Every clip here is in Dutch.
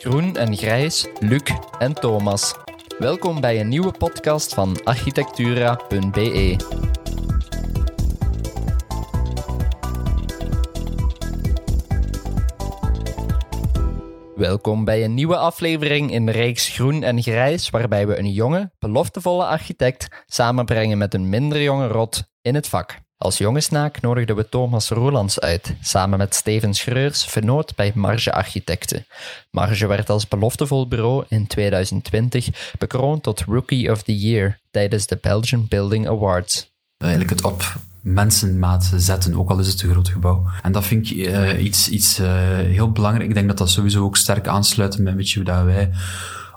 Groen en Grijs, Luc en Thomas. Welkom bij een nieuwe podcast van architectura.be. Welkom bij een nieuwe aflevering in de reeks Groen en Grijs, waarbij we een jonge, beloftevolle architect samenbrengen met een minder jonge rot in het vak. Als jongensnaak nodigden we Thomas Roelands uit, samen met Steven Schreurs, vernoot bij Marge Architecten. Marge werd als beloftevol bureau in 2020 bekroond tot Rookie of the Year tijdens de Belgian Building Awards. Eigenlijk het op mensenmaat zetten, ook al is het een groot gebouw. En dat vind ik uh, iets, iets uh, heel belangrijk. Ik denk dat dat sowieso ook sterk aansluit met een beetje dat wij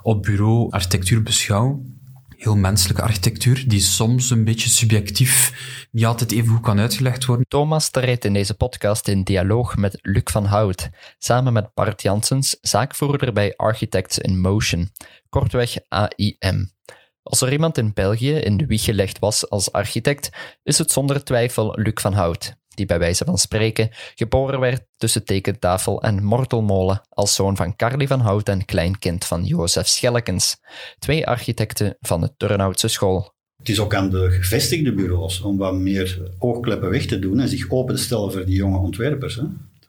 op bureau architectuur beschouwen heel menselijke architectuur, die soms een beetje subjectief niet altijd even goed kan uitgelegd worden. Thomas treedt in deze podcast in dialoog met Luc van Hout, samen met Bart Janssens, zaakvoerder bij Architects in Motion, kortweg AIM. Als er iemand in België in de wieg gelegd was als architect, is het zonder twijfel Luc van Hout die bij wijze van spreken geboren werd tussen tekentafel en mortelmolen als zoon van Carly van Hout en kleinkind van Jozef Schellekens, twee architecten van de Turnhoutse school. Het is ook aan de gevestigde bureaus om wat meer oogkleppen weg te doen en zich open te stellen voor die jonge ontwerpers. Hè?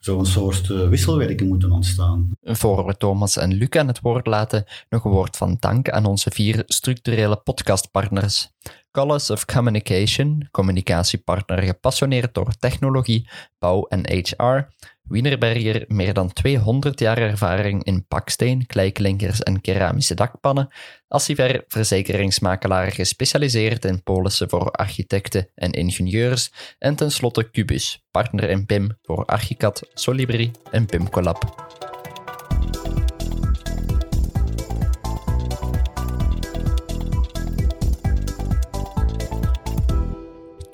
Zou een soort uh, wisselwerking moeten ontstaan. Voor we Thomas en Luc aan het woord laten, nog een woord van dank aan onze vier structurele podcastpartners. Colors of Communication, communicatiepartner gepassioneerd door technologie, bouw en HR. Wienerberger, meer dan 200 jaar ervaring in paksteen, kleiklinkers en keramische dakpannen. Assiver, verzekeringsmakelaar gespecialiseerd in polissen voor architecten en ingenieurs. En tenslotte Cubus, partner in PIM voor Archicad, Solibri en PIMCollab.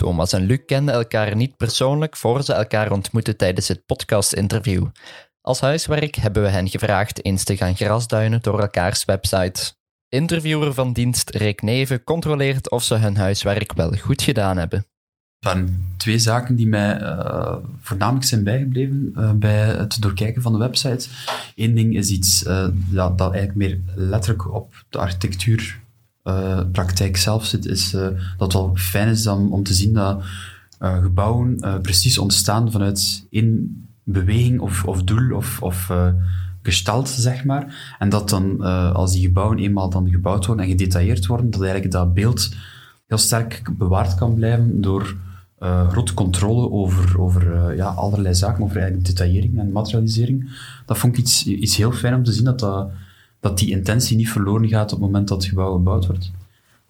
Thomas en Luc kenden elkaar niet persoonlijk voor ze elkaar ontmoetten tijdens het podcast-interview. Als huiswerk hebben we hen gevraagd eens te gaan grasduinen door elkaars website. Interviewer van dienst Rick Neven controleert of ze hun huiswerk wel goed gedaan hebben. Er twee zaken die mij uh, voornamelijk zijn bijgebleven uh, bij het doorkijken van de website. Eén ding is iets uh, dat eigenlijk meer letterlijk op de architectuur uh, praktijk zelf zit, is uh, dat wel fijn is dan, om te zien dat uh, gebouwen precies ontstaan vanuit één beweging of, of doel of, of gestalt, zeg maar. En dat dan, als die gebouwen eenmaal dan gebouwd worden en gedetailleerd worden, dat eigenlijk dat beeld heel sterk bewaard kan blijven door grote controle over, over ja, allerlei zaken, over eigenlijk detaillering en materialisering. Dat vond ik iets, iets heel fijn om te zien dat dat dat die intentie niet verloren gaat op het moment dat het gebouw gebouwd wordt.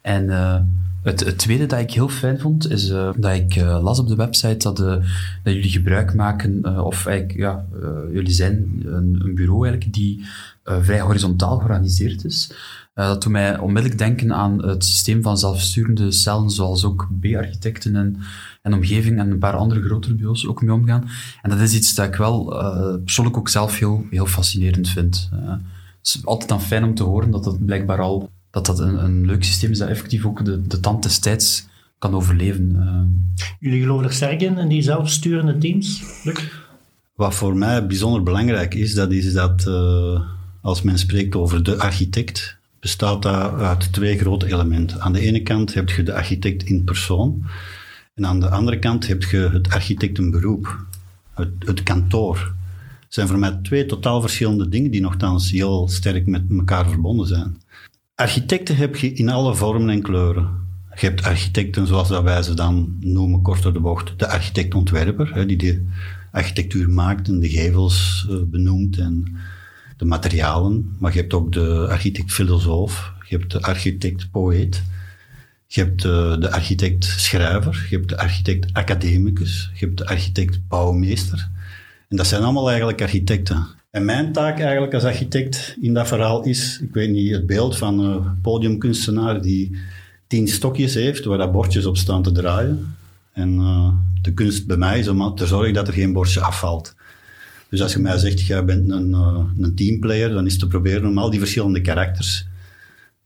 En uh, het, het, tweede dat ik heel fijn vond, is uh, dat ik uh, las op de website dat, dat jullie gebruik maken, of eigenlijk, ja, jullie zijn een, een, bureau eigenlijk die vrij horizontaal georganiseerd is. dat doet mij onmiddellijk denken aan het systeem van zelfsturende cellen, zoals ook B-architecten en, en omgeving en een paar andere grotere bureaus ook mee omgaan. En dat is iets dat ik wel persoonlijk ook zelf heel, heel fascinerend vind is altijd dan fijn om te horen dat dat blijkbaar al dat dat een, een leuk systeem is dat effectief ook de, de tand des tijds kan overleven. Uh. Jullie geloven er sterk in, in die zelfsturende teams? Luc? Wat voor mij bijzonder belangrijk is, dat is dat uh, als men spreekt over de architect, bestaat dat uit twee grote elementen. Aan de ene kant heb je de architect in persoon, en aan de andere kant heb je het architectenberoep, het, het kantoor zijn voor mij twee totaal verschillende dingen die nogthans heel sterk met elkaar verbonden zijn. Architecten heb je in alle vormen en kleuren. Je hebt architecten zoals dat wij ze dan noemen, kort door de bocht, de architect-ontwerper, die de architectuur maakt en de gevels eh, benoemt en de materialen. Maar je hebt ook de architect-filosoof, je hebt de architect-poëet, je hebt de, de architect-schrijver, je hebt de architect-academicus, je hebt de architect-bouwmeester. En dat zijn allemaal eigenlijk architecten. En mijn taak eigenlijk als architect in dat verhaal is, ik weet niet, het beeld van een podiumkunstenaar die tien stokjes heeft waar dat bordjes op staan te draaien. En uh, de kunst bij mij is om te zorgen dat er geen bordje afvalt. Dus als je mij zegt, jij bent een, uh, een teamplayer, dan is te proberen om al die verschillende karakters,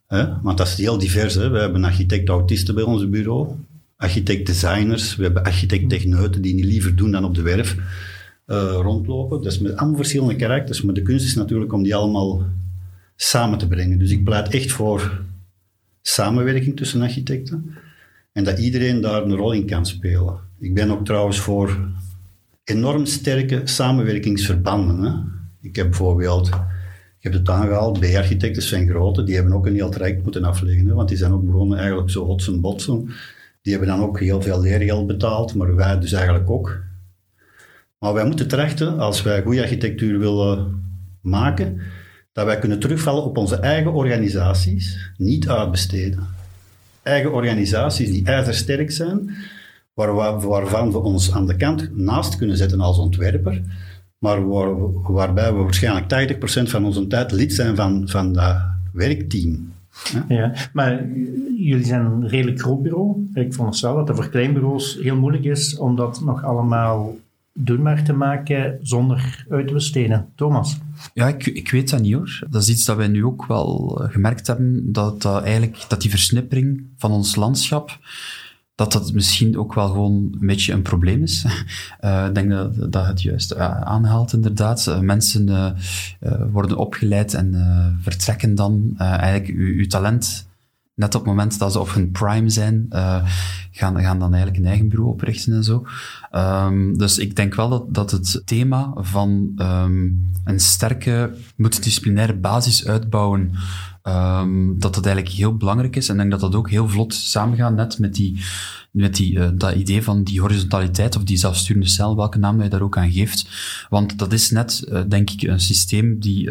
hè? want dat is heel divers. Hè? We hebben architect-autisten bij ons bureau, architect-designers, we hebben architect-techneuten die niet liever doen dan op de werf. Eh, rondlopen. Is met allemaal verschillende karakters, maar de kunst is natuurlijk om die allemaal samen te brengen. Dus ik pleit echt voor samenwerking tussen architecten en dat iedereen daar een rol in kan spelen. Ik ben ook trouwens voor enorm sterke samenwerkingsverbanden. Hè. Ik heb bijvoorbeeld, ik heb het aangehaald, B-architecten zijn grote, die hebben ook een heel traject moeten afleggen, want die zijn ook begonnen eigenlijk zo hotsen botsen. Die hebben dan ook heel veel leergeld betaald, maar wij dus eigenlijk ook. Maar wij moeten trachten, als wij goede architectuur willen maken, dat wij kunnen terugvallen op onze eigen organisaties, niet uitbesteden. Eigen organisaties die ijzersterk zijn, waar, waarvan we ons aan de kant naast kunnen zetten als ontwerper, maar waar, waarbij we waarschijnlijk 80% van onze tijd lid zijn van, van dat werkteam. Ja, maar jullie zijn een redelijk groot bureau. Ik veronderstel dat het voor kleinbureaus heel moeilijk is om dat nog allemaal doenbaar te maken zonder uit te besteden. Thomas? Ja, ik, ik weet dat niet hoor. Dat is iets dat wij nu ook wel eh, gemerkt hebben, dat, eigenlijk, dat die versnippering van ons landschap, dat dat misschien ook wel gewoon een beetje een probleem is. Uh, ik denk dat, dat het juist uh, aanhaalt, inderdaad. Mensen worden opgeleid en vertrekken dan. eigenlijk uw, uw talent net op het moment dat ze op hun prime zijn, uh, gaan, gaan dan eigenlijk een eigen bureau oprichten en zo. Um, dus ik denk wel dat, dat het thema van um, een sterke multidisciplinaire basis uitbouwen, um, dat dat eigenlijk heel belangrijk is. En ik denk dat dat ook heel vlot samengaat net met, die, met die, uh, dat idee van die horizontaliteit of die zelfsturende cel, welke naam je daar ook aan geeft. Want dat is net, uh, denk ik, een systeem die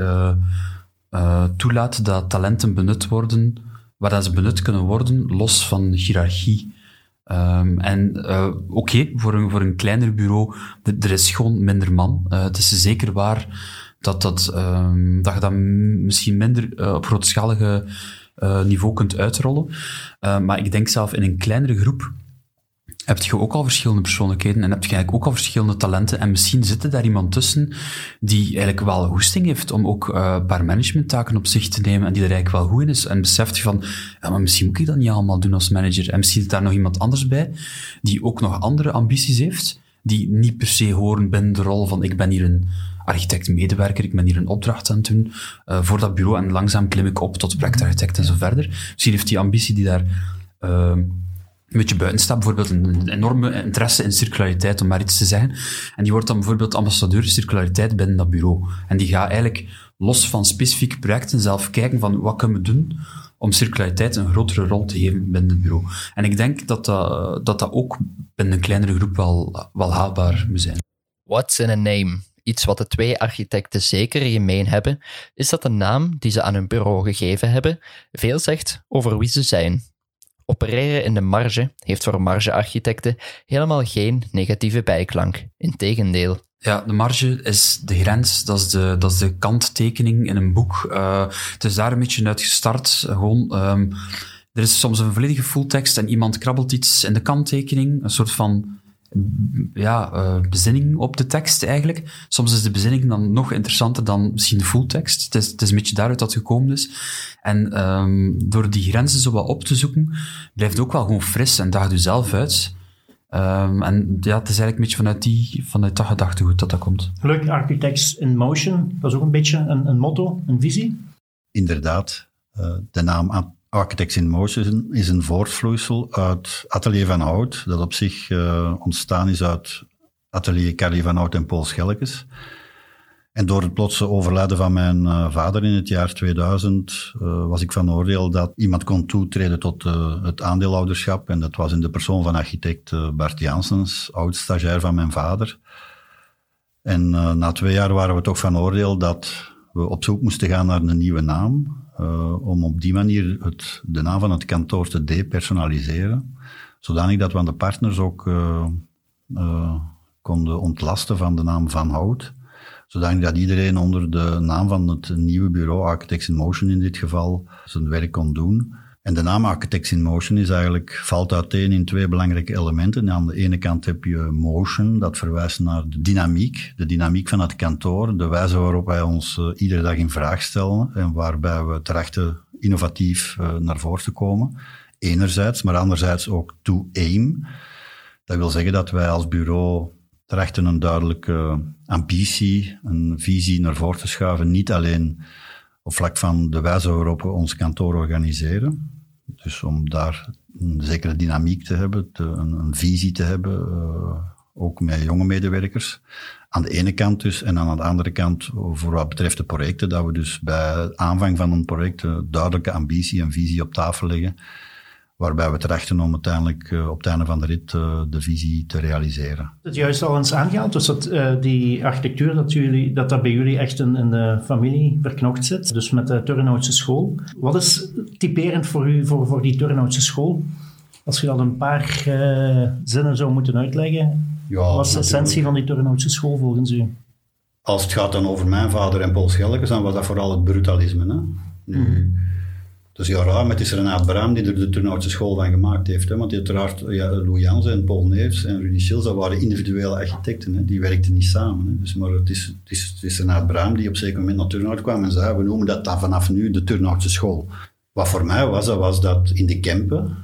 toelaat dat talenten benut worden waar ze benut kunnen worden, los van hiërarchie. Um, en uh, oké, voor, een, voor een kleiner bureau, er is gewoon minder man. Uh, het is zeker waar dat, dat, um, dat je dat misschien minder uh, op grootschalige niveau kunt uitrollen. maar ik denk zelf in een kleinere groep heb je ook al verschillende persoonlijkheden en heb je eigenlijk ook al verschillende talenten. En misschien zit er daar iemand tussen die eigenlijk wel hoesting heeft om ook een paar managementtaken op zich te nemen en die er eigenlijk wel goed in is. En beseft je van, maar misschien moet ik dat niet allemaal doen als manager. En misschien zit daar nog iemand anders bij die ook nog andere ambities heeft, die niet per se horen binnen de rol van ik ben hier een architect-medewerker, ik ben hier een opdracht aan doen uh, voor dat bureau en langzaam klim ik op tot projectarchitect en zo verder. Misschien heeft die ambitie die daar... Uh, een beetje buiten staat, bijvoorbeeld een, enorme interesse in circulariteit, om maar iets te zeggen. En die wordt dan bijvoorbeeld ambassadeur circulariteit binnen dat bureau. En die gaat eigenlijk los van specifieke projecten zelf kijken van wat kunnen we doen om circulariteit een grotere rol te geven binnen het bureau. En ik denk dat dat, dat, dat ook binnen een kleinere groep wel, wel haalbaar moet zijn. What's in a name? Iets wat de twee architecten zeker gemeen hebben, is dat de naam die ze aan hun bureau gegeven hebben veel zegt over wie ze zijn. Opereren in de marge heeft voor margearchitecten helemaal geen negatieve bijklank. Integendeel. Ja, de marge is de grens, dat is de, dat is de kanttekening in een boek. Uh, het is daar een beetje uit gestart. Gewoon, um, er is soms een volledige fulltekst en iemand krabbelt iets in de kanttekening, een soort van ja, uh, bezinning op de tekst eigenlijk. Soms is de bezinning dan nog interessanter dan misschien de fulltekst. Het is, het is een beetje daaruit dat het gekomen is. En um, door die grenzen zo wat op te zoeken, blijft het ook wel gewoon fris en daagt u zelf uit. Um, en ja, het is eigenlijk een beetje vanuit, die, vanuit dat gedachtegoed dat dat komt. Leuk, Architects in Motion, dat is ook een beetje een, een motto, een visie. Inderdaad. Uh, de naam Architects in Motion is een voortvloeisel uit Atelier van Hout, dat op zich uh, ontstaan is uit Atelier Carrie van Hout en Paul Schelkes. En door het plotse overlijden van mijn uh, vader in het jaar 2000 uh, was ik van oordeel dat iemand kon toetreden tot het aandeelhouderschap. En dat was in de persoon van architect Bart Janssens, oud-stagiair van mijn vader. En na twee jaar waren we toch van oordeel dat we op zoek moesten gaan naar een nieuwe naam. Om op die manier het, de naam van het kantoor te depersonaliseren. Zodanig dat we aan de partners ook konden ontlasten van de naam Van Hout zodanig dat iedereen onder de naam van het nieuwe bureau, Architects in Motion in dit geval, zijn werk kon doen. En de naam Architects in Motion is eigenlijk, valt uiteen in twee belangrijke elementen. Aan de ene kant heb je motion, dat verwijst naar de dynamiek, de dynamiek van het kantoor, de wijze waarop wij ons uh, iedere dag in vraag stellen en waarbij we trachten innovatief uh, naar voren te komen. Enerzijds, maar anderzijds ook to aim. Dat wil zeggen dat wij als bureau trachten een duidelijke ambitie, een visie naar voren te schuiven. Niet alleen op vlak van de wijze waarop we ons kantoor organiseren. Dus om daar een zekere dynamiek te hebben, te, een, visie te hebben, uh, ook met jonge medewerkers. Aan de ene kant dus, en aan de andere kant voor wat betreft de projecten, dat we dus bij aanvang van een project een duidelijke ambitie en visie op tafel leggen waarbij we trachten om uiteindelijk uh, op het einde van de rit uh, de visie te realiseren. Het juist al eens aangehaald, dus dat uh, die architectuur, dat, jullie, dat dat bij jullie echt in, in de familie verknocht zit, dus met de Turnhoutse school. Wat is typerend voor u, voor, voor die Turnhoutse school? Als je dat een paar zinnen zou moeten uitleggen, ja, wat is de essentie van die Turnhoutse school volgens u? Als het gaat dan over mijn vader en Paul Schelkes, dan was dat vooral het brutalisme. Hè? Nu, mm. Dus ja, raar, maar het is Renaat Braam die er de Turnhoutse school van gemaakt heeft. Hè? Want uiteraard, ja, Louis Jansen en Paul Neefs en Rudy Schils, dat waren individuele architecten. Hè? Die werkten niet samen. Hè? Dus, maar het is, het, is, is Renaat Braam die op een zeker moment naar Turnhout kwam en zei, we noemen dat dan vanaf nu de Turnhoutse school. Wat voor mij was, dat was dat in de Kempen,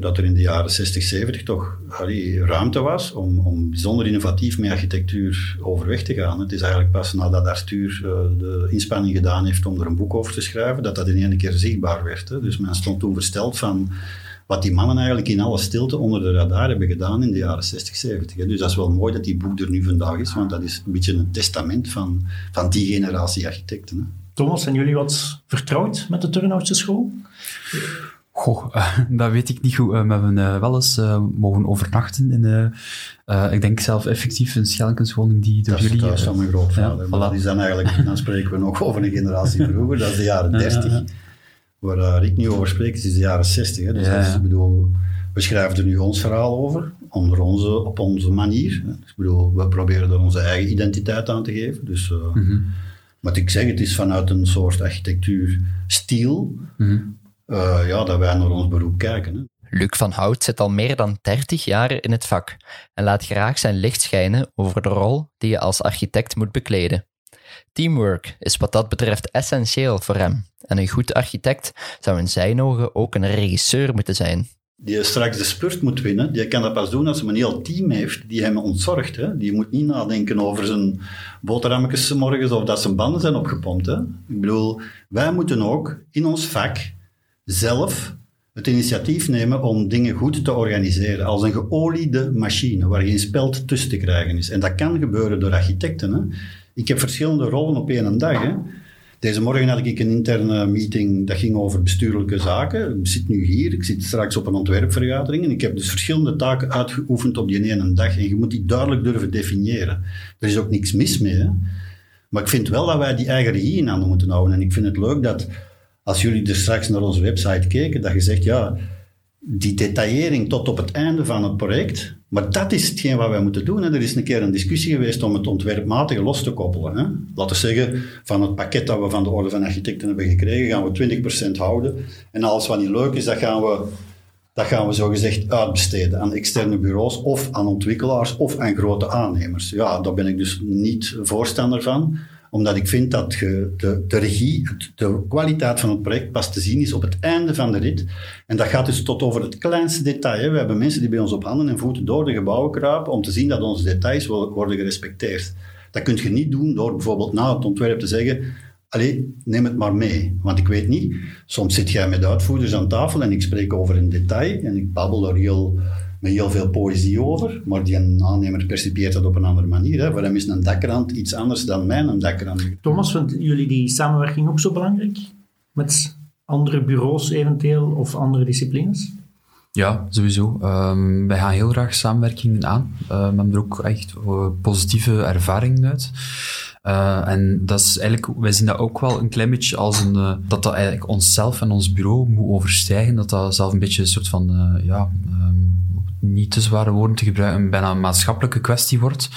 dat er in de jaren 60, 70 toch allee, ruimte was om, om bijzonder innovatief met architectuur overweg te gaan. Het is eigenlijk pas nadat Arthur uh, de inspanning gedaan heeft om er een boek over te schrijven, dat dat in één keer zichtbaar werd. Hè. Dus men stond toen versteld van wat die mannen eigenlijk in alle stilte onder de radar hebben gedaan in de jaren 60, 70. Hè. Dus dat is wel mooi dat die boek er nu vandaag is, want dat is een beetje een testament van, van die generatie architecten. Hè. Thomas, zijn jullie wat vertrouwd met de Turnhoutse school? Goh, uh, dat weet ik niet goed. Uh, we hebben uh, wel eens mogen overnachten in, ik denk zelf effectief een Schelkenswoning die door jullie... Dat is van mijn grootvader. Ja, voilà. dat is dan eigenlijk, dan spreken we nog over een generatie vroeger, dat is de jaren 30. Waar ik nu over spreek, is de jaren 60. Hè. Dus ja, is, ik bedoel, we schrijven er nu ons verhaal over, onder onze, op onze manier. Dus ik bedoel, we proberen er onze eigen identiteit aan te geven. Dus... Mm -hmm. Maar ik zeg, het is vanuit een soort architectuurstijl, mm -hmm uh, ja, dat wij naar ons beroep kijken. Hè. Luc van Hout zit al meer dan 30 jaar in het vak en laat graag zijn licht schijnen over de rol die je als architect moet bekleden. Teamwork is wat dat betreft essentieel voor hem en een goed architect zou in zijn ogen ook een regisseur moeten zijn. Die straks de spurt moet winnen, die kan dat pas doen als hij een heel team heeft die hem ontzorgt. Hè. Die moet niet nadenken over zijn boterhammetjes morgens of dat zijn banden zijn opgepompt. Hè. Ik bedoel, wij moeten ook in ons vak zelf het initiatief nemen om dingen goed te organiseren. Als een geoliede machine waar geen speld tussen te krijgen is. En dat kan gebeuren door architecten. Hè. Ik heb verschillende rollen op één dag. Hè. Deze morgen had ik een interne meeting, dat ging over bestuurlijke zaken. Ik zit nu hier, ik zit straks op een ontwerpvergadering en ik heb dus verschillende taken uitgeoefend op die ene dag. En je moet die duidelijk durven definiëren. Er is ook niks mis mee. Hè. Maar ik vind wel dat wij die eigen regie in handen moeten houden. En ik vind het leuk dat als jullie er straks naar onze website keken, dat je zegt, ja, die detaillering tot op het einde van het project, maar dat is hetgeen wat wij moeten doen. Hè. Er is een keer een discussie geweest om het ontwerpmatige los te koppelen. Hè. Laten we zeggen, van het pakket dat we van de Orde van Architecten hebben gekregen, gaan we 20% houden. En alles wat niet leuk is, dat gaan we, dat gaan we zogezegd uitbesteden aan externe bureaus of aan ontwikkelaars of aan grote aannemers. Ja, daar ben ik dus niet voorstander van omdat ik vind dat de, de regie, de kwaliteit van het project pas te zien is op het einde van de rit. En dat gaat dus tot over het kleinste detail. We hebben mensen die bij ons op handen en voeten door de gebouwen kruipen om te zien dat onze details worden gerespecteerd. Dat kun je niet doen door bijvoorbeeld na het ontwerp te zeggen Allee, neem het maar mee. Want ik weet niet, soms zit jij met uitvoerders aan tafel en ik spreek over een detail en ik babbel daar heel heel veel poëzie over, maar die aannemer percipieert dat op een andere manier. Hè. Voor hem is een dakrand iets anders dan mijn dakrand. Thomas, vinden jullie die samenwerking ook zo belangrijk? Met andere bureaus eventueel of andere disciplines? Ja, sowieso. Um, wij gaan heel graag samenwerkingen aan. Uh, we hebben er ook echt uh, positieve ervaringen uit. Uh, en dat is eigenlijk, wij zien dat ook wel een klein beetje als een, uh, dat dat eigenlijk onszelf en ons bureau moet overstijgen. Dat dat zelf een beetje een soort van, ja, um, niet te zware woorden te gebruiken, bijna een maatschappelijke kwestie wordt.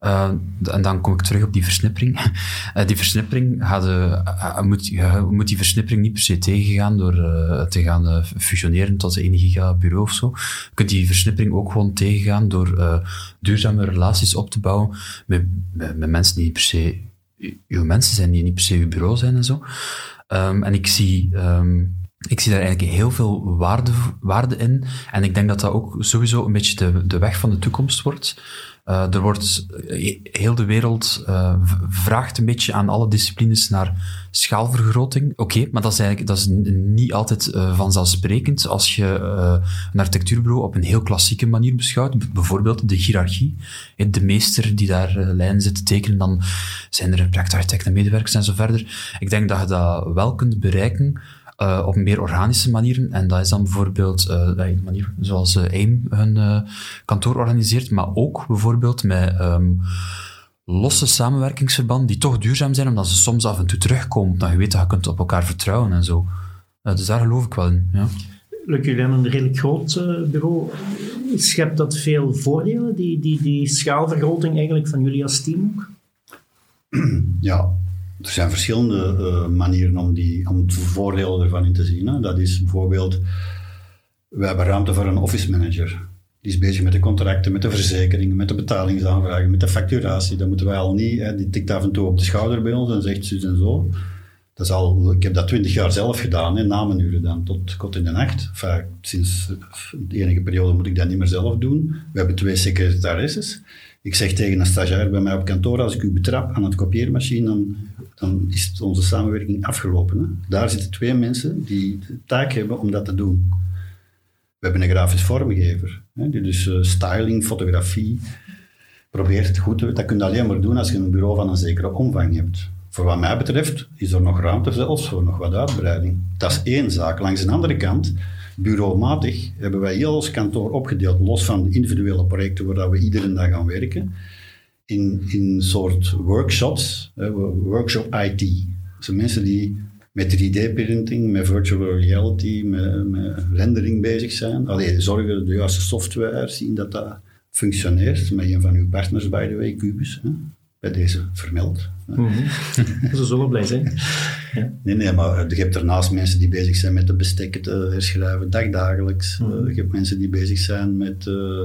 Uh, en dan kom ik terug op die versnippering. Uh, die versnippering uh, moet, moet die versnippering niet per se tegengaan door te gaan fusioneren tot een gigabureau of zo. Je kunt die versnippering ook gewoon tegengaan door duurzame relaties op te bouwen met, met, mensen die niet per se uw mensen zijn, die niet per se uw bureau zijn en zo. Um, en ik zie um, ik zie daar eigenlijk heel veel waarde, waarde in. En ik denk dat dat ook sowieso een beetje de, de weg van de toekomst wordt. Uh, er wordt uh, heel de wereld uh, vraagt een beetje aan alle disciplines naar schaalvergroting. Oké, maar dat is eigenlijk dat is niet altijd vanzelfsprekend als je een architectuurbureau op een heel klassieke manier beschouwt. Bijvoorbeeld de hiërarchie. De meester die daar lijnen zit te tekenen, dan zijn er projectarchitecten, medewerkers en zo verder. Ik denk dat je dat wel kunt bereiken uh, op meer organische manieren. En dat is dan bijvoorbeeld uh, de manier zoals uh, AIM hun kantoor organiseert, maar ook bijvoorbeeld met um, losse samenwerkingsverbanden die toch duurzaam zijn, omdat ze soms af en toe terugkomen. Dan je weet dat je kunt op elkaar vertrouwen en zo. dus daar geloof ik wel in. Ja. Luc, jullie hebben een redelijk groot bureau. Schept dat veel voordelen, die, die, die schaalvergroting eigenlijk van jullie als team ook? Ja, er zijn verschillende uh, manieren om, die, om het voordeel ervan in te zien. Hè. Dat is bijvoorbeeld, we hebben ruimte voor een office manager. Die is bezig met de contracten, met de verzekeringen, met de betalingsaanvragen, met de facturatie. Dat moeten wij al niet. Hè. Die tikt af en toe op de schouder bij ons en zegt zus en zo. Dat is al, ik heb dat twintig jaar zelf gedaan, hè, namenuren dan, tot kot in de nacht. Enfin, sinds de enige periode moet ik dat niet meer zelf doen. We hebben twee secretaresses. Ik zeg tegen een stagiair bij mij op kantoor, als ik u betrap aan het kopieermachine, dan, dan is onze samenwerking afgelopen. Hè. Daar zitten twee mensen die de taak hebben om dat te doen. We hebben een grafisch vormgever, hè, die dus uh, styling, fotografie probeert goed te... Dat kun je alleen maar doen als je een bureau van een zekere omvang hebt. Voor wat mij betreft is er nog ruimte zelfs voor nog wat uitbreiding. Dat is één zaak. Langs de andere kant bureaumatig hebben wij heel ons kantoor opgedeeld, los van de individuele projecten waar we iedere dag aan werken, in, in soort workshops, workshop IT. Zijn mensen die met 3D-printing, met virtual reality, met, met, rendering bezig zijn. Alleen zorgen de juiste software, zien dat dat functioneert. Met een van uw partners, by the way, Cubus. Bij deze vermeld. Mm -hmm. Ze zullen blij zijn. Ja. Nee, nee, maar je hebt daarnaast mensen die bezig zijn met de bestekken te herschrijven, dagdagelijks. Mm -hmm. je hebt mensen die bezig zijn met uh,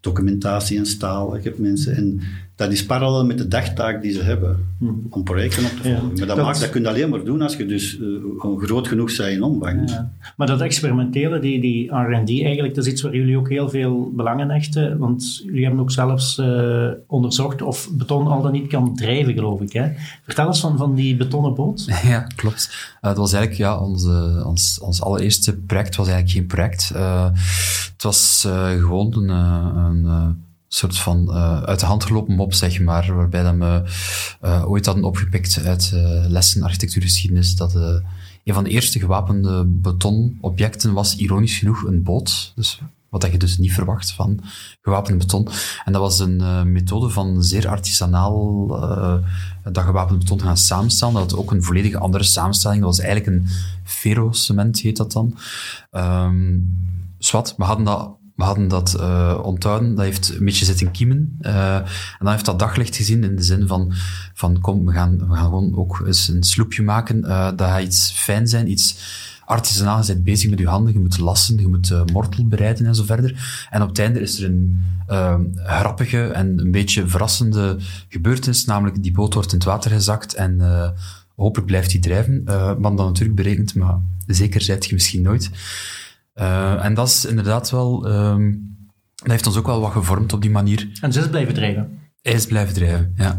documentatie en staal. Je hebt mensen, en dat is parallel met de dagtaak die ze hebben hmm. om projecten op te volgen. maar dat, dat, dat kun je alleen maar doen als je dus uh, groot genoeg bent in omvang. Ja. Maar dat experimenteren, die, die R&D eigenlijk, dat is iets waar jullie ook heel veel belang in hechten, want jullie hebben ook zelfs uh, onderzocht of beton al dan niet kan drijven, geloof ik. Hè? Vertel eens van, van die betonnen boot. Ja, klopt. Uh, het was eigenlijk, ja, onze, ons, ons allereerste project was eigenlijk geen project. het was gewoon een, een soort van uh, uit de hand gelopen mop, zeg maar, waarbij dat we uh, ooit hadden opgepikt uit uh, lessen architectuurgeschiedenis, dat een van de eerste gewapende betonobjecten was, ironisch genoeg, een boot. Dus wat dat je dus niet verwacht van gewapend beton. En dat was een methode van zeer artisanaal dat gewapend beton gaan samenstellen. Dat had ook een volledige andere samenstelling. Dat was eigenlijk een ferrocement, heet dat dan. Um, zwart, we hadden dat we hadden dat uh, onthouden, dat heeft een beetje zitten kiemen. Uh, en dan heeft dat daglicht gezien in de zin van, van kom, we gaan, we gaan gewoon ook eens een sloepje maken. Uh, dat gaat iets fijn zijn, iets artisanaal. Je bent bezig met je handen, je moet lassen, je moet mortel bereiden en zo verder. En op het einde is er een grappige en een beetje verrassende gebeurtenis, namelijk die boot wordt in het water gezakt en hopelijk blijft die drijven. maar dan natuurlijk berekend, maar zeker zijt je misschien nooit. Uh, en dat is inderdaad wel, um, dat heeft ons ook wel wat gevormd op die manier. En ze is blijven drijven? Hij is blijven drijven, ja.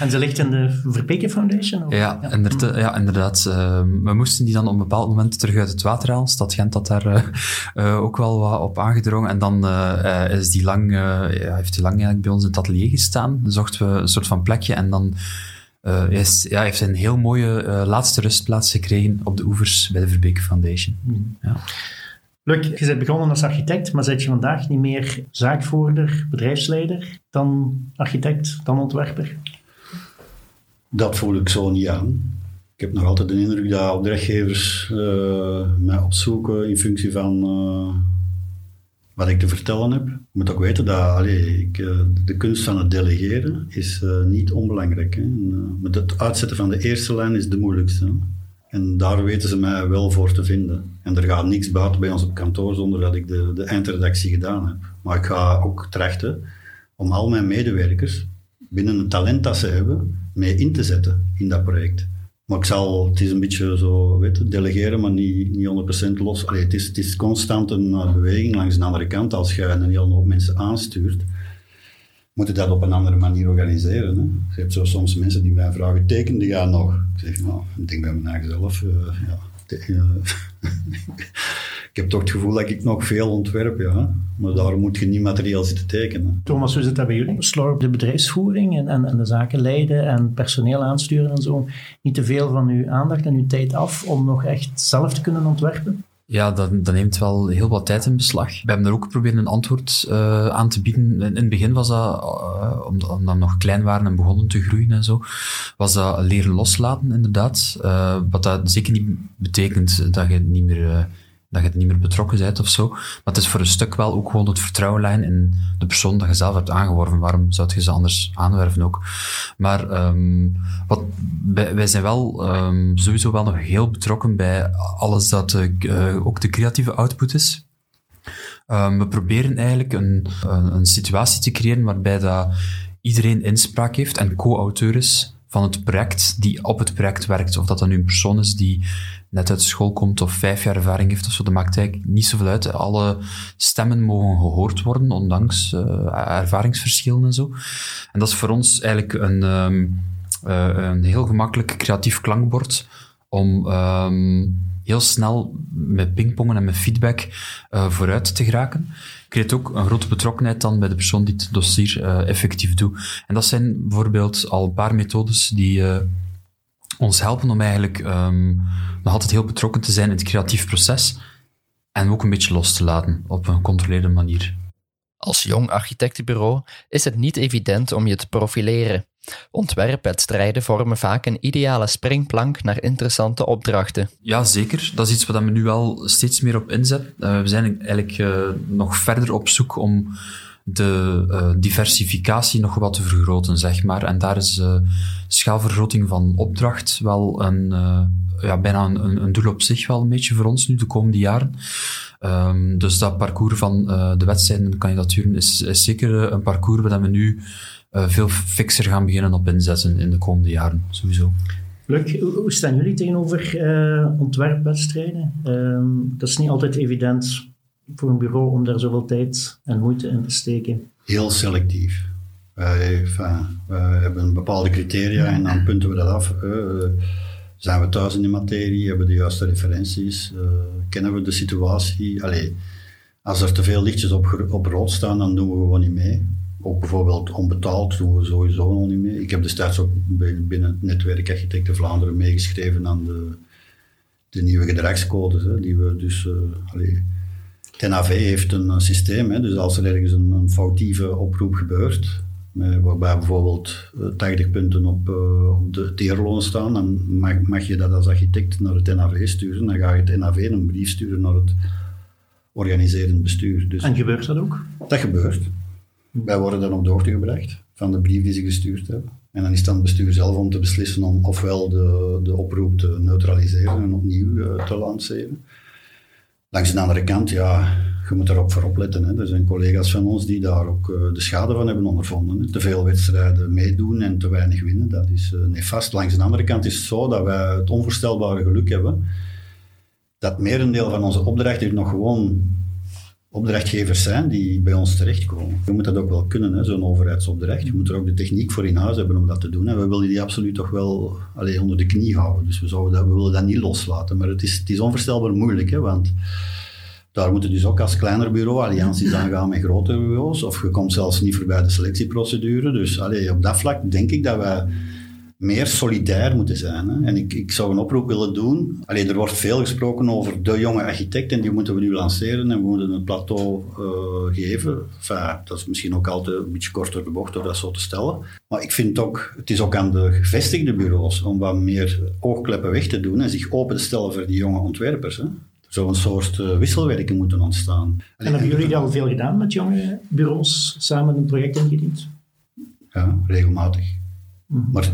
En ze ligt in de Verpeken Foundation? Of? Ja, ja. Inderdaad. Ja, inderdaad. Uh, we moesten die dan op een bepaald moment terug uit het water halen. Stad Gent had daar uh, uh, ook wel wat op aangedrongen. En dan is die lang, heeft die lang eigenlijk bij ons in het atelier gestaan. Dan zochten we een soort van plekje en dan uh, is, ja, heeft een heel mooie uh, laatste rustplaats gekregen op de oevers bij de Verbeke Foundation. Mm. Ja. Je bent begonnen als architect, maar zit je vandaag niet meer zaakvoerder, bedrijfsleider, dan architect, dan ontwerper? Dat voel ik zo niet aan. Ik heb nog altijd de indruk dat opdrachtgevers uh, mij opzoeken in functie van uh, wat ik te vertellen heb. Je moet ook weten dat ik, uh, de kunst van het delegeren is niet onbelangrijk. Hè. En, het uitzetten van de eerste lijn is de moeilijkste. En daar weten ze mij wel voor te vinden. En er gaat niks buiten bij ons op kantoor zonder dat ik de, de eindredactie gedaan heb. Maar ik ga ook trachten om al mijn medewerkers binnen het talent dat ze hebben, mee in te zetten in dat project. Maar ik zal, het is een beetje zo, weet je, delegeren, maar niet, niet 100% los. Allee, het, is, het is constant een beweging langs de andere kant. Als je een hele hoop mensen aanstuurt, moet je dat op een andere manier organiseren. Hè. Je hebt zo soms mensen die mij vragen, teken die gaan nog? Ik zeg, nou, ik denk bij mij zelf, uh, ja, ik heb toch het gevoel dat ik nog veel ontwerp, ja. Maar daar moet je niet materiaal zitten tekenen. Thomas, hoe zit dat bij jullie? Slorp de bedrijfsvoering en, en, en, de zaken leiden en personeel aansturen en zo. Niet te veel van uw aandacht en uw tijd af om nog echt zelf te kunnen ontwerpen? Ja, dat, dat, neemt wel heel wat tijd in beslag. We hebben er ook geprobeerd een antwoord uh, aan te bieden. In, het begin was dat, uh, omdat, omdat, we nog klein waren en begonnen te groeien en zo, was dat leren loslaten, inderdaad. Uh, wat dat zeker niet betekent dat je niet meer dat je niet meer betrokken bent of zo. Maar het is voor een stuk wel ook gewoon het vertrouwen in de persoon dat je zelf hebt aangeworven. Waarom zou je ze anders aanwerven ook? Maar um, wat, wij, zijn wel um, sowieso wel nog heel betrokken bij alles dat uh, ook de creatieve output is. Um, we proberen eigenlijk een, een, een, situatie te creëren waarbij dat iedereen inspraak heeft en co-auteur is van het project die op het project werkt. Of dat dan nu een persoon is die net uit school komt of vijf jaar ervaring heeft of zo, dat maakt eigenlijk niet zoveel uit. Alle stemmen mogen gehoord worden, ondanks uh, ervaringsverschillen en zo. En dat is voor ons eigenlijk een, um, uh, een heel gemakkelijk creatief klankbord om um, heel snel met pingpongen en met feedback uh, vooruit te geraken. Creëert ook een grote betrokkenheid dan bij de persoon die het dossier effectief doet. En dat zijn bijvoorbeeld al een paar methodes die ons helpen om eigenlijk um, nog altijd heel betrokken te zijn in het creatief proces en ook een beetje los te laten op een gecontroleerde manier. Als jong architectenbureau is het niet evident om je te profileren. Ontwerpwedstrijden vormen vaak een ideale springplank naar interessante opdrachten. Ja, zeker. Dat is iets waar we nu wel steeds meer op inzetten. Uh, we zijn eigenlijk uh, nog verder op zoek om de uh, diversificatie nog wat te vergroten, zeg maar. En daar is uh, schaalvergroting van opdracht wel een, uh, ja, bijna een, een, doel op zich wel een beetje voor ons nu de komende jaren. Um, dus dat parcours van de wedstrijden en de kandidaturen is, zeker een parcours waar we nu veel fixer gaan beginnen op inzetten in de komende jaren, sowieso. Luc, hoe staan jullie tegenover ontwerpwedstrijden? Um, dat is niet altijd evident voor een bureau om daar zoveel tijd en moeite in te steken? Heel selectief. Wij, hebben bepaalde criteria en dan punten we dat af. Uh, zijn we thuis in de materie? Hebben we de juiste referenties? Uh, kennen we de situatie? Allee, als er te veel lichtjes op, op rood staan, dan doen we gewoon niet mee. Ook bijvoorbeeld onbetaald doen we sowieso nog niet mee. Ik heb destijds ook binnen het netwerk Architecten Vlaanderen meegeschreven aan de, de nieuwe gedragscodes, hè, die we dus... Allee, NAV heeft een systeem, hè, dus als er ergens een, een foutieve oproep gebeurt, waarbij bijvoorbeeld 80 eh, punten op, uh, op de teerloon staan, dan mag, mag, je dat als architect naar het NAV sturen. Dan ga je het NAV een brief sturen naar het organiserend bestuur. Dus en gebeurt dat ook? Dat gebeurt. Wij worden dan op de hoogte gebracht van de brief die ze gestuurd hebben. En dan is het dan het bestuur zelf om te beslissen om ofwel de, de oproep te neutraliseren en opnieuw uh, te lanceren. Langs de andere kant, ja, je moet er ook voor opletten. Hè. Er zijn collega's van ons die daar ook uh, de schade van hebben ondervonden. Hè. Te veel wedstrijden meedoen en te weinig winnen, dat is uh, nefast. Langs de andere kant is het zo dat wij het onvoorstelbare geluk hebben dat merendeel van onze opdrachten nog gewoon opdrachtgevers zijn die bij ons terechtkomen. Je moet dat ook wel kunnen, zo'n overheidsopdracht. Je moet er ook de techniek voor in huis hebben om dat te doen. En we willen die absoluut toch wel allee, onder de knie houden. Dus we, zouden dat, we willen dat niet loslaten. Maar het is, het is onvoorstelbaar moeilijk, hè, want daar moeten dus ook als kleiner bureau allianties aangaan met grotere bureaus. Of je komt zelfs niet voorbij de selectieprocedure. Dus allee, op dat vlak denk ik dat wij meer solidair moeten zijn. Hè. En ik, ik zou een oproep willen doen. Allee, er wordt veel gesproken over de jonge architect en die moeten we nu lanceren en we moeten een plateau uh, geven. Enfin, dat is misschien ook altijd een beetje korter de bocht door dat zo te stellen. Maar ik vind ook, het is ook aan de gevestigde bureaus om wat meer oogkleppen weg te doen en zich open te stellen voor die jonge ontwerpers. Hè. Zou een soort uh, wisselwerking moeten ontstaan. En hebben jullie al veel gedaan met jonge bureaus, samen een project ingediend? Ja, regelmatig. Mm -hmm. Maar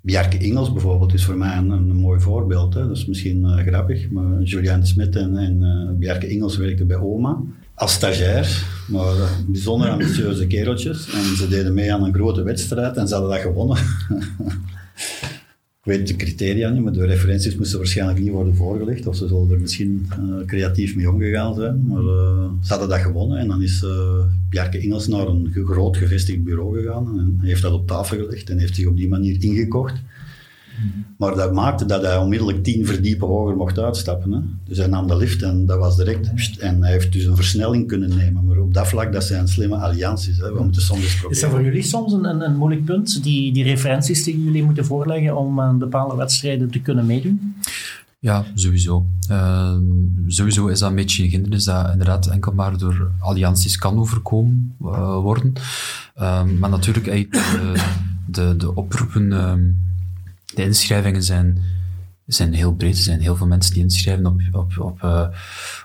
Bjarke Ingels bijvoorbeeld is voor mij een, mooi voorbeeld. Hè. Dat is misschien uh, grappig, maar Julian Smit en, en uh, Bjarke Ingels werkten bij OMA als stagiair, maar uh, bijzonder ambitieuze kereltjes. En ze deden mee aan een grote wedstrijd en ze hadden dat gewonnen. Ik weet de criteria niet, maar de referenties moesten waarschijnlijk niet worden voorgelegd. Of ze zullen er misschien uh, creatief mee omgegaan zijn. Maar uh, ze hadden dat gewonnen en dan is uh, Bjarke Ingels naar een groot gevestigd bureau gegaan. En heeft dat op tafel gelegd en heeft zich op die manier ingekocht. Maar dat maakte dat hij onmiddellijk tien verdiepen hoger mocht uitstappen. Hè. Dus hij nam de lift en dat was direct. En hij heeft dus een versnelling kunnen nemen. Maar op dat vlak, dat zijn slimme allianties. Hè. We moeten soms proberen. Is dat voor jullie soms een, een, moeilijk punt, die, die referenties die jullie moeten voorleggen om aan bepaalde wedstrijden te kunnen meedoen? Ja, sowieso. Uh, sowieso is dat een beetje een hindernis dat inderdaad enkel maar door allianties kan overkomen uh, worden. Uh, maar natuurlijk, de, de, de oproepen ehm, de inschrijvingen zijn, zijn heel breed. Er zijn heel veel mensen die inschrijven op, op, op, uh,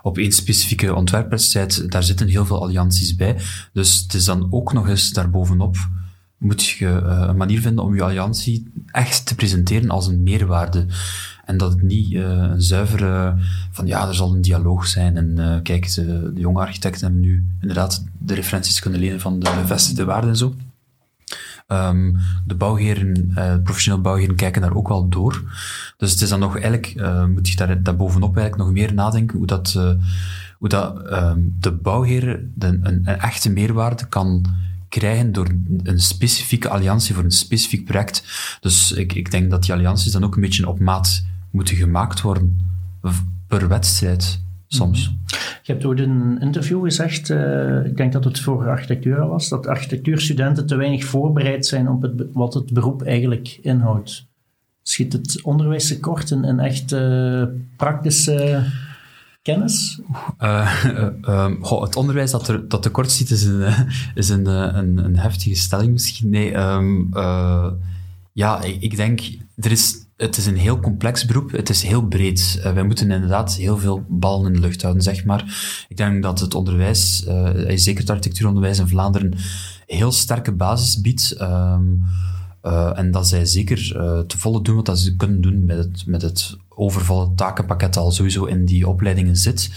op één specifieke ontwerpwedstrijd. Daar zitten heel veel allianties bij. Dus het is dan ook nog eens daarbovenop moet je uh, een manier vinden om je alliantie echt te presenteren als een meerwaarde. En dat het niet uh, een zuivere van ja, er zal een dialoog zijn. En kijk, de, de jonge architecten hebben nu inderdaad de referenties kunnen lenen van de bevestigde waarden en zo. Um, de bouwheren, uh, professioneel bouwheren kijken daar ook wel door. Dus het is dan nog eigenlijk, uh, moet je daar, daar bovenop eigenlijk nog meer nadenken hoe dat, uh, hoe dat um, de bouwheer de, een, een, echte meerwaarde kan krijgen door een specifieke alliantie voor een specifiek project. Dus ik, ik denk dat die allianties dan ook een beetje op maat moeten gemaakt worden per wedstrijd soms. Mhm. Je hebt ooit in een interview gezegd, uh, ik denk dat het voor architectuur was, dat architectuurstudenten te weinig voorbereid zijn op het, wat het beroep eigenlijk inhoudt. Schiet het onderwijs tekort in, in echt uh, praktische kennis? Uh, um, goh, het onderwijs dat, er, dat tekort schiet is een, is een, een, een heftige stelling misschien. Nee, um, ja, ik, ik denk, er is het is een heel complex beroep. Het is heel breed. Uh, wij moeten inderdaad heel veel ballen in de lucht houden, zeg maar. Ik denk dat het onderwijs, uh, zeker het architectuuronderwijs in Vlaanderen, heel sterke basis biedt. Uh, en dat zij zeker te volle doen wat ze kunnen doen met het, met het overvolle takenpakket al sowieso in die opleidingen zit.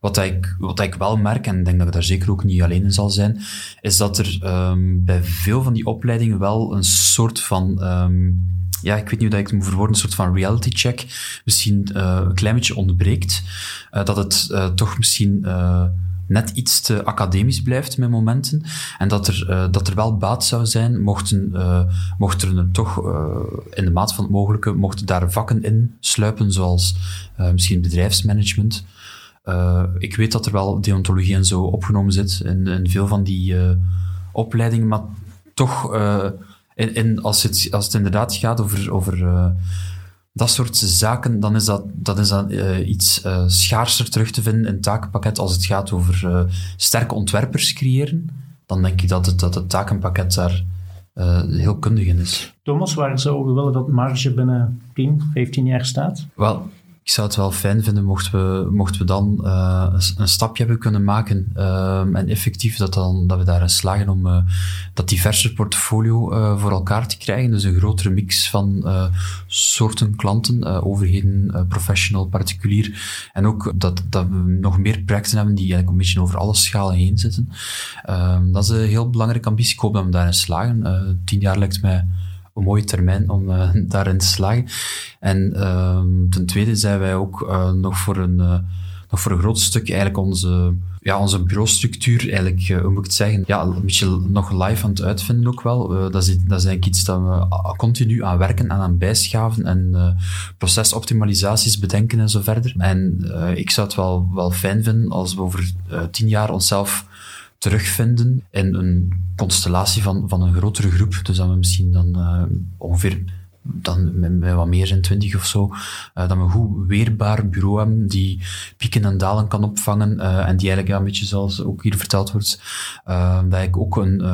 Wat ik, wat ik wel merk, en ik denk dat ik daar zeker ook niet alleen in zal zijn, is dat er um, bij veel van die opleidingen wel een soort van um, ja, ik weet niet hoe dat ik het moet verwoorden, een soort van reality check misschien uh, een klein beetje ontbreekt. Uh, dat het uh, toch misschien net iets te academisch blijft met momenten. En dat er, dat er wel baat zou zijn, mochten, mochten er toch in de maat van het mogelijke, mochten daar vakken in sluipen, zoals misschien bedrijfsmanagement. Ik weet dat er wel deontologie en zo opgenomen zit in, in veel van die opleidingen, maar toch en, en als, het, als het inderdaad gaat over, over uh, dat soort zaken, dan is dat, dat, is dat uh, iets uh, schaarser terug te vinden in het takenpakket als het gaat over sterke ontwerpers creëren. Dan denk ik dat het, dat het takenpakket daar heel kundig in is. Thomas, waar zou je willen dat marge binnen 10, 15 jaar staat? Wel, ik zou het wel fijn vinden mochten we, mochten we dan uh, een, stapje hebben kunnen maken uh, en effectief dat, dan, dat we daarin slagen om uh, dat diverse portfolio voor elkaar te krijgen. Dus een grotere mix van soorten klanten, overheden, professional, particulier. En ook dat, dat we nog meer projecten hebben die eigenlijk een beetje over alle schalen heen zitten. Ehm, dat is een heel belangrijke ambitie. Ik hoop dat we daarin slagen. tien jaar lijkt mij een mooie termijn om uh, daarin te slagen. En uh, ten tweede zijn wij ook uh, nog, voor een, uh, nog voor een groot stuk eigenlijk onze, ja, onze bureaustructuur, eigenlijk, hoe zeggen, ja, een beetje nog live aan het uitvinden ook wel. dat, is, dat is eigenlijk iets dat we continu aan werken en aan bijschaven en procesoptimalisaties bedenken en zo verder. En ik zou het wel, wel fijn vinden als we over tien jaar onszelf terugvinden in een constellatie van, van een grotere groep. Dus dat we misschien dan uh, ongeveer dan met, wat meer zijn twintig of zo, uh, dat we een goed weerbaar bureau hebben die pieken en dalen kan opvangen uh, en die eigenlijk ja, een beetje zoals ook hier verteld wordt, dat ik ook een,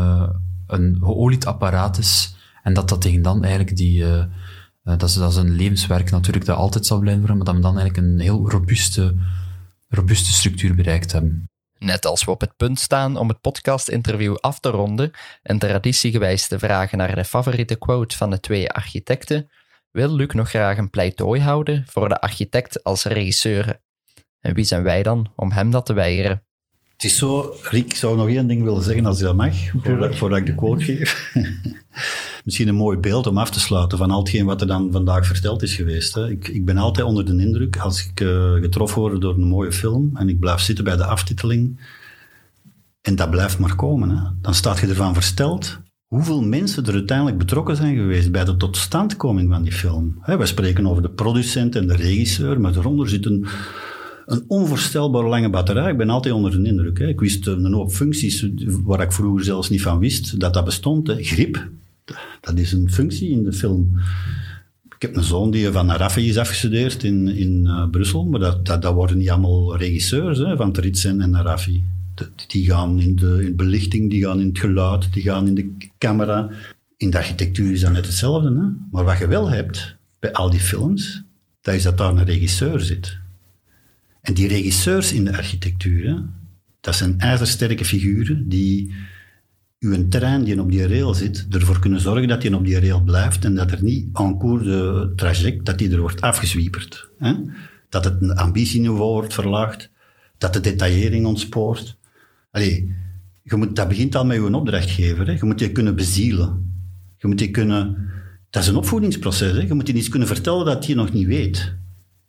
een geolied apparaat is en dat dat tegen dan eigenlijk die dat, is, dat is een levenswerk natuurlijk dat altijd zal blijven maar dat we dan eigenlijk een heel robuuste, robuuste structuur bereikt hebben. Net als we op het punt staan om het podcast-interview af te ronden en traditiegewijs te vragen naar de favoriete quote van de twee architecten, wil Luc nog graag een pleidooi houden voor de architect als regisseur. En wie zijn wij dan om hem dat te weigeren? Het is zo, Rick zou nog één ding willen zeggen als je dat mag, voordat, voordat ik de quote geef. misschien een mooi beeld om af te sluiten van al hetgeen wat er dan vandaag verteld is geweest. Hè. Ik, ik ben altijd onder de indruk als ik uh, getroffen word door een mooie film en ik blijf zitten bij de aftiteling en dat blijft maar komen. Hè. Dan staat je ervan versteld hoeveel mensen er uiteindelijk betrokken zijn geweest bij de totstandkoming van die film. We spreken over de producent en de regisseur, maar eronder zit een, onvoorstelbaar lange batterij. Ik ben altijd onder de indruk. Hè. Ik wist een hoop functies waar ik vroeger zelfs niet van wist dat dat bestond. Hè. Grip, dat is een functie in de film. Ik heb een zoon die van Raffi is afgestudeerd in, in uh, Brussel, maar dat, dat, dat, worden niet allemaal regisseurs hè, van Tritsen en Raffi. Die gaan in de, in belichting, die gaan in het geluid, die gaan in de camera. In de architectuur is dat net hetzelfde. Hè? Maar wat je wel hebt bij al die films, dat is dat daar een regisseur zit. En die regisseurs in de architectuur, dat zijn ijzersterke figuren die uw terrein die op die rail zit, ervoor kunnen zorgen dat die op die rail blijft en dat er niet en cours de traject, dat die er wordt afgezwieperd. Hè? Dat het een ambitieniveau wordt verlaagd, dat de detaillering ontspoort. Allee, je moet, dat begint al met je opdrachtgever. Hè. Je moet je kunnen bezielen. Je moet je kunnen... Dat is een opvoedingsproces. Hè. Je moet je iets kunnen vertellen dat je nog niet weet.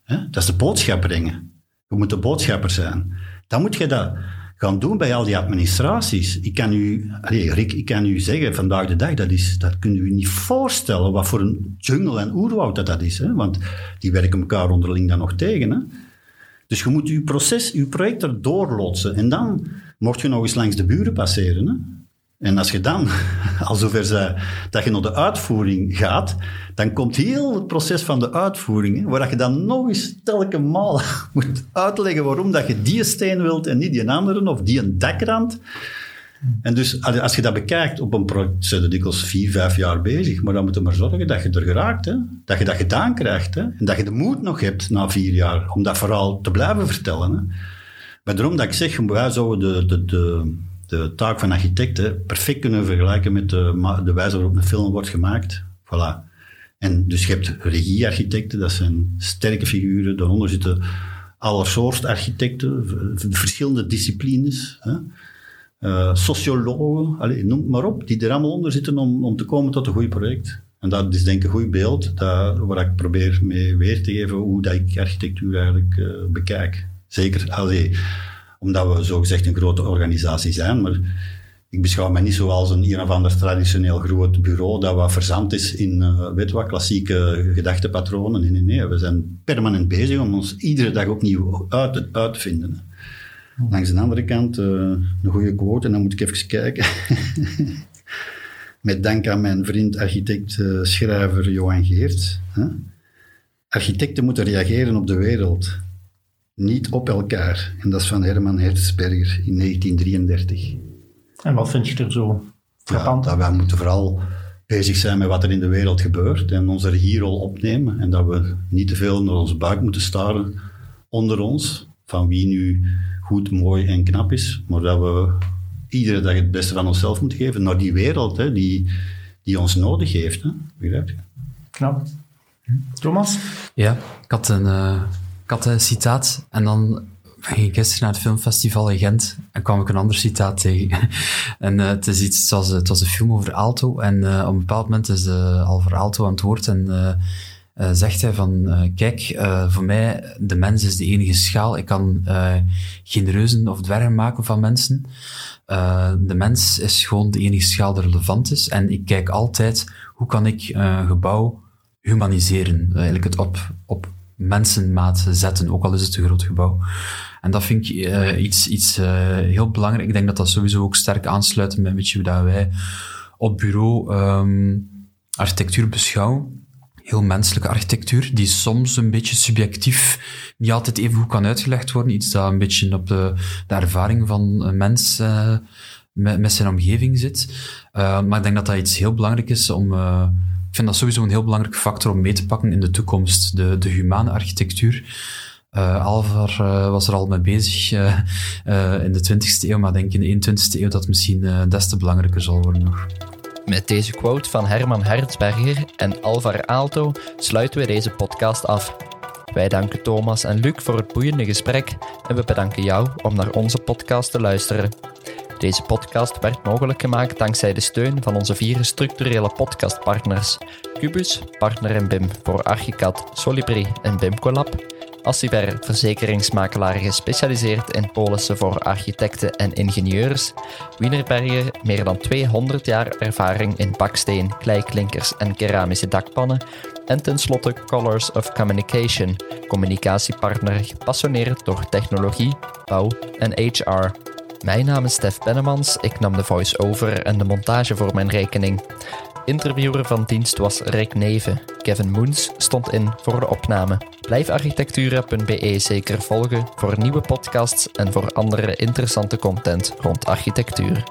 Hè. Dat is de boodschap brengen. Je moet de boodschapper zijn. Dan moet je dat gaan doen bij al die administraties. Ik kan u, allez, Rick, ik kan u zeggen, vandaag de dag, dat, is, dat kunt u niet voorstellen wat voor een jungle en oerwoud dat, dat is. Hè? Want die werken elkaar onderling dan nog tegen. Hè? Dus je moet je proces, je project erdoor loodsen. En dan mocht je nog eens langs de buren passeren. Hè? En als je dan al zover zei dat je naar de uitvoering gaat, dan komt heel het proces van de uitvoering, hè, waar je dan nog eens telke maal moet uitleggen waarom dat je die steen wilt en niet die andere, of die een dakrand. En dus als je dat bekijkt op een project, zijn er dikwijls vier, vijf jaar bezig, maar dan moet je maar zorgen dat je er geraakt, hè? dat je dat gedaan krijgt, hè? en dat je de moed nog hebt na vier jaar om dat verhaal te blijven vertellen. Hè? Maar daarom dat ik zeg, wij zouden de, de, de, de taak van architecten perfect kunnen vergelijken met de, de wijze waarop een film wordt gemaakt. Voilà. En dus je hebt regiearchitecten, dat zijn sterke figuren. Daaronder zitten alle soorten architecten, verschillende disciplines. Hè. Uh, sociologen, allez, noem maar op, die er allemaal onder zitten om, om te komen tot een goed project. En dat is denk ik een goed beeld dat, waar ik probeer mee weer te geven hoe dat ik architectuur eigenlijk uh, bekijk. Zeker, allee, omdat we zogezegd een grote organisatie zijn, maar ik beschouw me niet zoals een een of ander traditioneel groot bureau dat wat verzand is in, uh, wat, klassieke gedachtepatronen. Nee, nee, nee. We zijn permanent bezig om ons iedere dag opnieuw uit, te vinden. Langs de andere kant, uh, een goede quote, en dan moet ik even kijken. Met dank aan mijn vriend, architect, uh, schrijver Johan Geert. Architecten moeten reageren op de wereld niet op elkaar. En dat is van Herman Hertzberger in 1933. En wat vind je er zo frappant? Ja, dat wij moeten vooral bezig zijn met wat er in de wereld gebeurt en onze regierol opnemen. En dat we niet te veel naar onze buik moeten staren onder ons, van wie nu goed, mooi en knap is, maar dat we iedere dag het beste van onszelf moeten geven naar die wereld hè, die, die ons nodig heeft. Hè. Begrijp je? Knap. Thomas? Ja, ik had een... Uh ik had een citaat en dan ging ik gisteren naar het filmfestival in Gent en kwam ik een ander citaat tegen. en uh, het is iets, was, het was een film over Aalto en uh, op een bepaald moment is uh, Alvar Aalto aan het woord en zegt hij van, kijk, voor mij, de mens is de enige schaal. Ik kan geen reuzen of dwergen maken van mensen. de mens is gewoon de enige schaal die relevant is en ik kijk altijd, hoe kan ik een gebouw humaniseren? Eigenlijk het op, op mensenmaat zetten, ook al is het een groot gebouw. En dat vind ik uh, iets, iets uh, heel belangrijk. Ik denk dat dat sowieso ook sterk aansluit met beetje hoe dat wij op bureau um, architectuur beschouwen. Heel menselijke architectuur, die soms een beetje subjectief niet altijd even goed kan uitgelegd worden. Iets dat een beetje op de, de ervaring van een mens uh, met, met zijn omgeving zit. maar ik denk dat dat iets heel belangrijk is om vind dat sowieso een heel belangrijke factor om mee te pakken in de toekomst, de, de humane architectuur. Uh, Alvar uh, was er al mee bezig uh, in de 20e eeuw, maar denk in de 21e eeuw dat misschien des te belangrijker zal worden nog. Met deze quote van Herman Hertzberger en Alvar Aalto sluiten we deze podcast af. Wij danken Thomas en Luc voor het boeiende gesprek en we bedanken jou om naar onze podcast te luisteren. Deze podcast werd mogelijk gemaakt dankzij de steun van onze vier structurele podcastpartners: Cubus, partner in BIM voor Archicad, Solibri en BIMCollab. Assiver, verzekeringsmakelaar gespecialiseerd in polissen voor architecten en ingenieurs. Wienerberger, meer dan 200 jaar ervaring in baksteen, kleiklinkers en keramische dakpannen. En tenslotte Colors of Communication, communicatiepartner gepassioneerd door technologie, bouw en HR. Mijn naam is Stef Bennemans, ik nam de voice-over en de montage voor mijn rekening. Interviewer van dienst was Rick Neven. Kevin Moens stond in voor de opname. Blijf architectura.be zeker volgen voor nieuwe podcasts en voor andere interessante content rond architectuur.